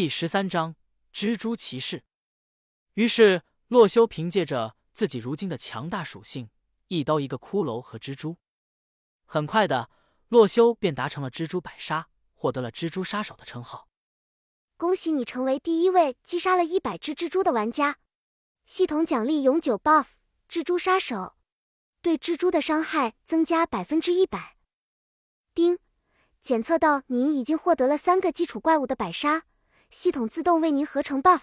第十三章蜘蛛骑士。于是洛修凭借着自己如今的强大属性，一刀一个骷髅和蜘蛛。很快的，洛修便达成了蜘蛛百杀，获得了蜘蛛杀手的称号。恭喜你成为第一位击杀了一百只蜘蛛的玩家！系统奖励永久 buff：蜘蛛杀手，对蜘蛛的伤害增加百分之一百。丁，检测到您已经获得了三个基础怪物的百杀。系统自动为您合成 buff，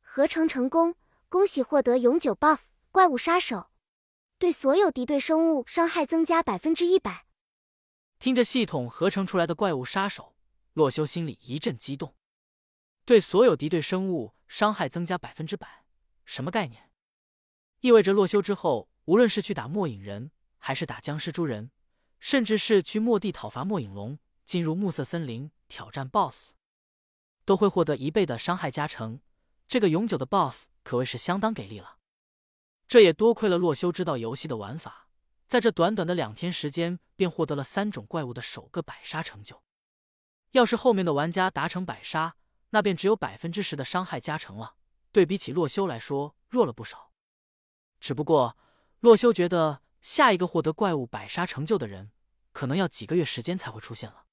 合成成功，恭喜获得永久 buff 怪物杀手，对所有敌对生物伤害增加百分之一百。听着系统合成出来的怪物杀手，洛修心里一阵激动。对所有敌对生物伤害增加百分之百，什么概念？意味着洛修之后，无论是去打末影人，还是打僵尸猪人，甚至是去末地讨伐末影龙，进入暮色森林挑战 BOSS。都会获得一倍的伤害加成，这个永久的 buff 可谓是相当给力了。这也多亏了洛修知道游戏的玩法，在这短短的两天时间便获得了三种怪物的首个百杀成就。要是后面的玩家达成百杀，那便只有百分之十的伤害加成了，对比起洛修来说弱了不少。只不过洛修觉得下一个获得怪物百杀成就的人，可能要几个月时间才会出现了。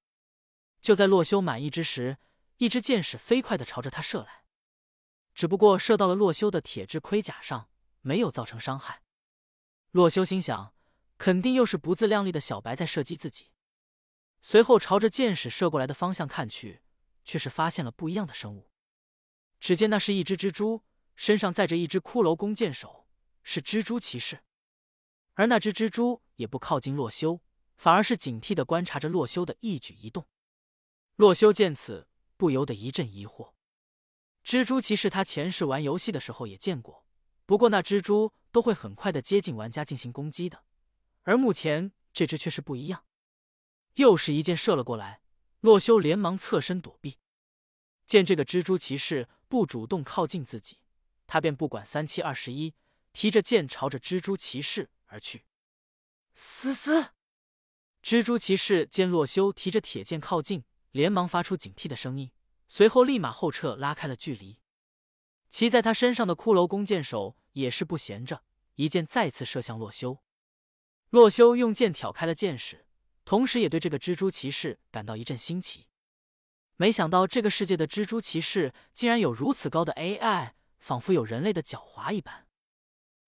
就在洛修满意之时。一支箭矢飞快的朝着他射来，只不过射到了洛修的铁质盔甲上，没有造成伤害。洛修心想，肯定又是不自量力的小白在射击自己。随后朝着箭矢射过来的方向看去，却是发现了不一样的生物。只见那是一只蜘蛛，身上载着一只骷髅弓箭手，是蜘蛛骑士。而那只蜘蛛也不靠近洛修，反而是警惕的观察着洛修的一举一动。洛修见此。不由得一阵疑惑。蜘蛛骑士他前世玩游戏的时候也见过，不过那蜘蛛都会很快的接近玩家进行攻击的，而目前这只却是不一样。又是一箭射了过来，洛修连忙侧身躲避。见这个蜘蛛骑士不主动靠近自己，他便不管三七二十一，提着剑朝着蜘蛛骑士而去。嘶嘶！蜘蛛骑士见洛修提着铁剑靠近。连忙发出警惕的声音，随后立马后撤，拉开了距离。骑在他身上的骷髅弓箭手也是不闲着，一箭再次射向洛修。洛修用剑挑开了箭矢，同时也对这个蜘蛛骑士感到一阵新奇。没想到这个世界的蜘蛛骑士竟然有如此高的 AI，仿佛有人类的狡猾一般。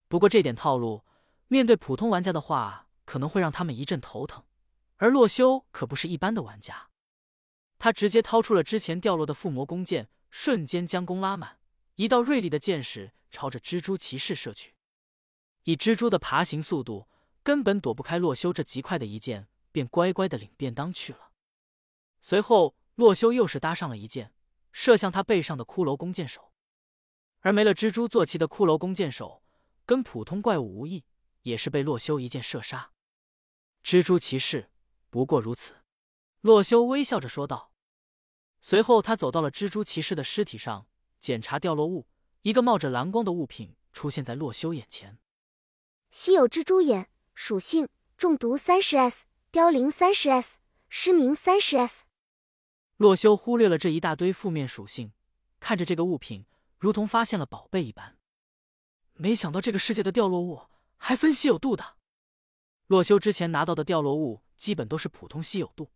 不过这点套路，面对普通玩家的话，可能会让他们一阵头疼。而洛修可不是一般的玩家。他直接掏出了之前掉落的附魔弓箭，瞬间将弓拉满，一道锐利的箭矢朝着蜘蛛骑士射去。以蜘蛛的爬行速度，根本躲不开洛修这极快的一箭，便乖乖的领便当去了。随后，洛修又是搭上了一箭，射向他背上的骷髅弓箭手。而没了蜘蛛坐骑的骷髅弓箭手，跟普通怪物无异，也是被洛修一箭射杀。蜘蛛骑士不过如此，洛修微笑着说道。随后，他走到了蜘蛛骑士的尸体上，检查掉落物。一个冒着蓝光的物品出现在洛修眼前。稀有蜘蛛眼，属性：中毒三十 s，凋零三十 s，失明三十 s。洛修忽略了这一大堆负面属性，看着这个物品，如同发现了宝贝一般。没想到这个世界的掉落物还分稀有度的。洛修之前拿到的掉落物基本都是普通稀有度，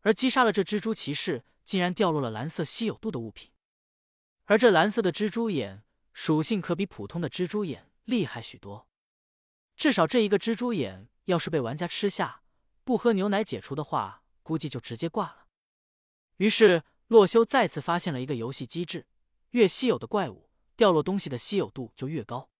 而击杀了这蜘蛛骑士。竟然掉落了蓝色稀有度的物品，而这蓝色的蜘蛛眼属性可比普通的蜘蛛眼厉害许多。至少这一个蜘蛛眼要是被玩家吃下，不喝牛奶解除的话，估计就直接挂了。于是洛修再次发现了一个游戏机制：越稀有的怪物，掉落东西的稀有度就越高。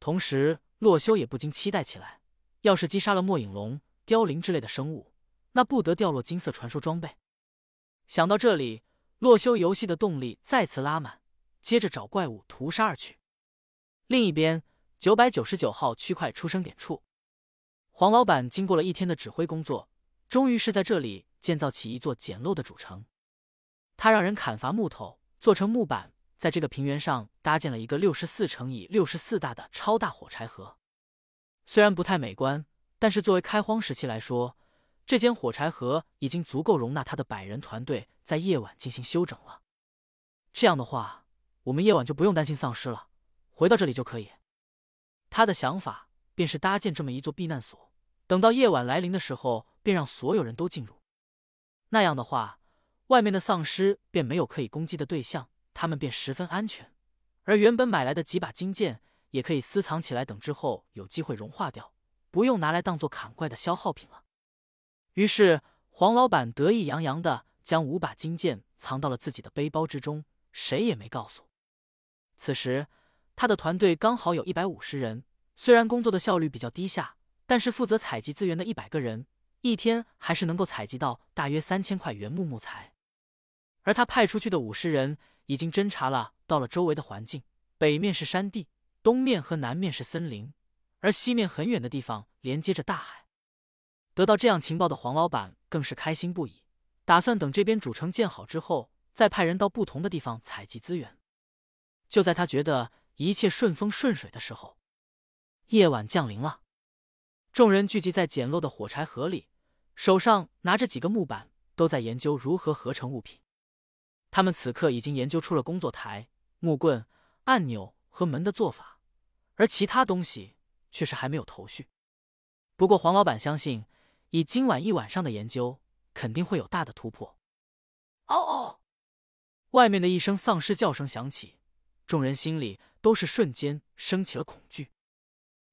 同时，洛修也不禁期待起来：要是击杀了末影龙、凋零之类的生物，那不得掉落金色传说装备？想到这里，洛修游戏的动力再次拉满，接着找怪物屠杀而去。另一边，九百九十九号区块出生点处，黄老板经过了一天的指挥工作，终于是在这里建造起一座简陋的主城。他让人砍伐木头，做成木板，在这个平原上搭建了一个六十四乘以六十四大的超大火柴盒。虽然不太美观，但是作为开荒时期来说，这间火柴盒已经足够容纳他的百人团队在夜晚进行休整了。这样的话，我们夜晚就不用担心丧尸了，回到这里就可以。他的想法便是搭建这么一座避难所，等到夜晚来临的时候，便让所有人都进入。那样的话，外面的丧尸便没有可以攻击的对象，他们便十分安全。而原本买来的几把金剑也可以私藏起来，等之后有机会融化掉，不用拿来当做砍怪的消耗品了。于是黄老板得意洋洋的将五把金剑藏到了自己的背包之中，谁也没告诉。此时他的团队刚好有一百五十人，虽然工作的效率比较低下，但是负责采集资源的一百个人，一天还是能够采集到大约三千块原木木材。而他派出去的五十人已经侦查了。到了周围的环境，北面是山地，东面和南面是森林，而西面很远的地方连接着大海。得到这样情报的黄老板更是开心不已，打算等这边主城建好之后，再派人到不同的地方采集资源。就在他觉得一切顺风顺水的时候，夜晚降临了。众人聚集在简陋的火柴盒里，手上拿着几个木板，都在研究如何合成物品。他们此刻已经研究出了工作台。木棍、按钮和门的做法，而其他东西却是还没有头绪。不过黄老板相信，以今晚一晚上的研究，肯定会有大的突破。嗷嗷！外面的一声丧尸叫声响起，众人心里都是瞬间升起了恐惧。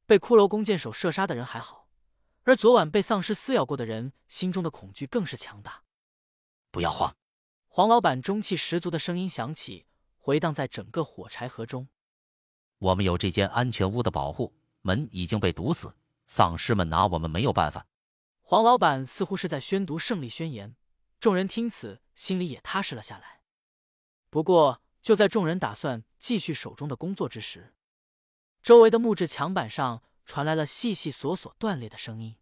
被骷髅弓箭手射杀的人还好，而昨晚被丧尸撕咬过的人心中的恐惧更是强大。不要慌！黄老板中气十足的声音响起。回荡在整个火柴盒中。我们有这间安全屋的保护，门已经被堵死，丧尸们拿我们没有办法。黄老板似乎是在宣读胜利宣言，众人听此心里也踏实了下来。不过，就在众人打算继续手中的工作之时，周围的木质墙板上传来了细细索索断裂的声音。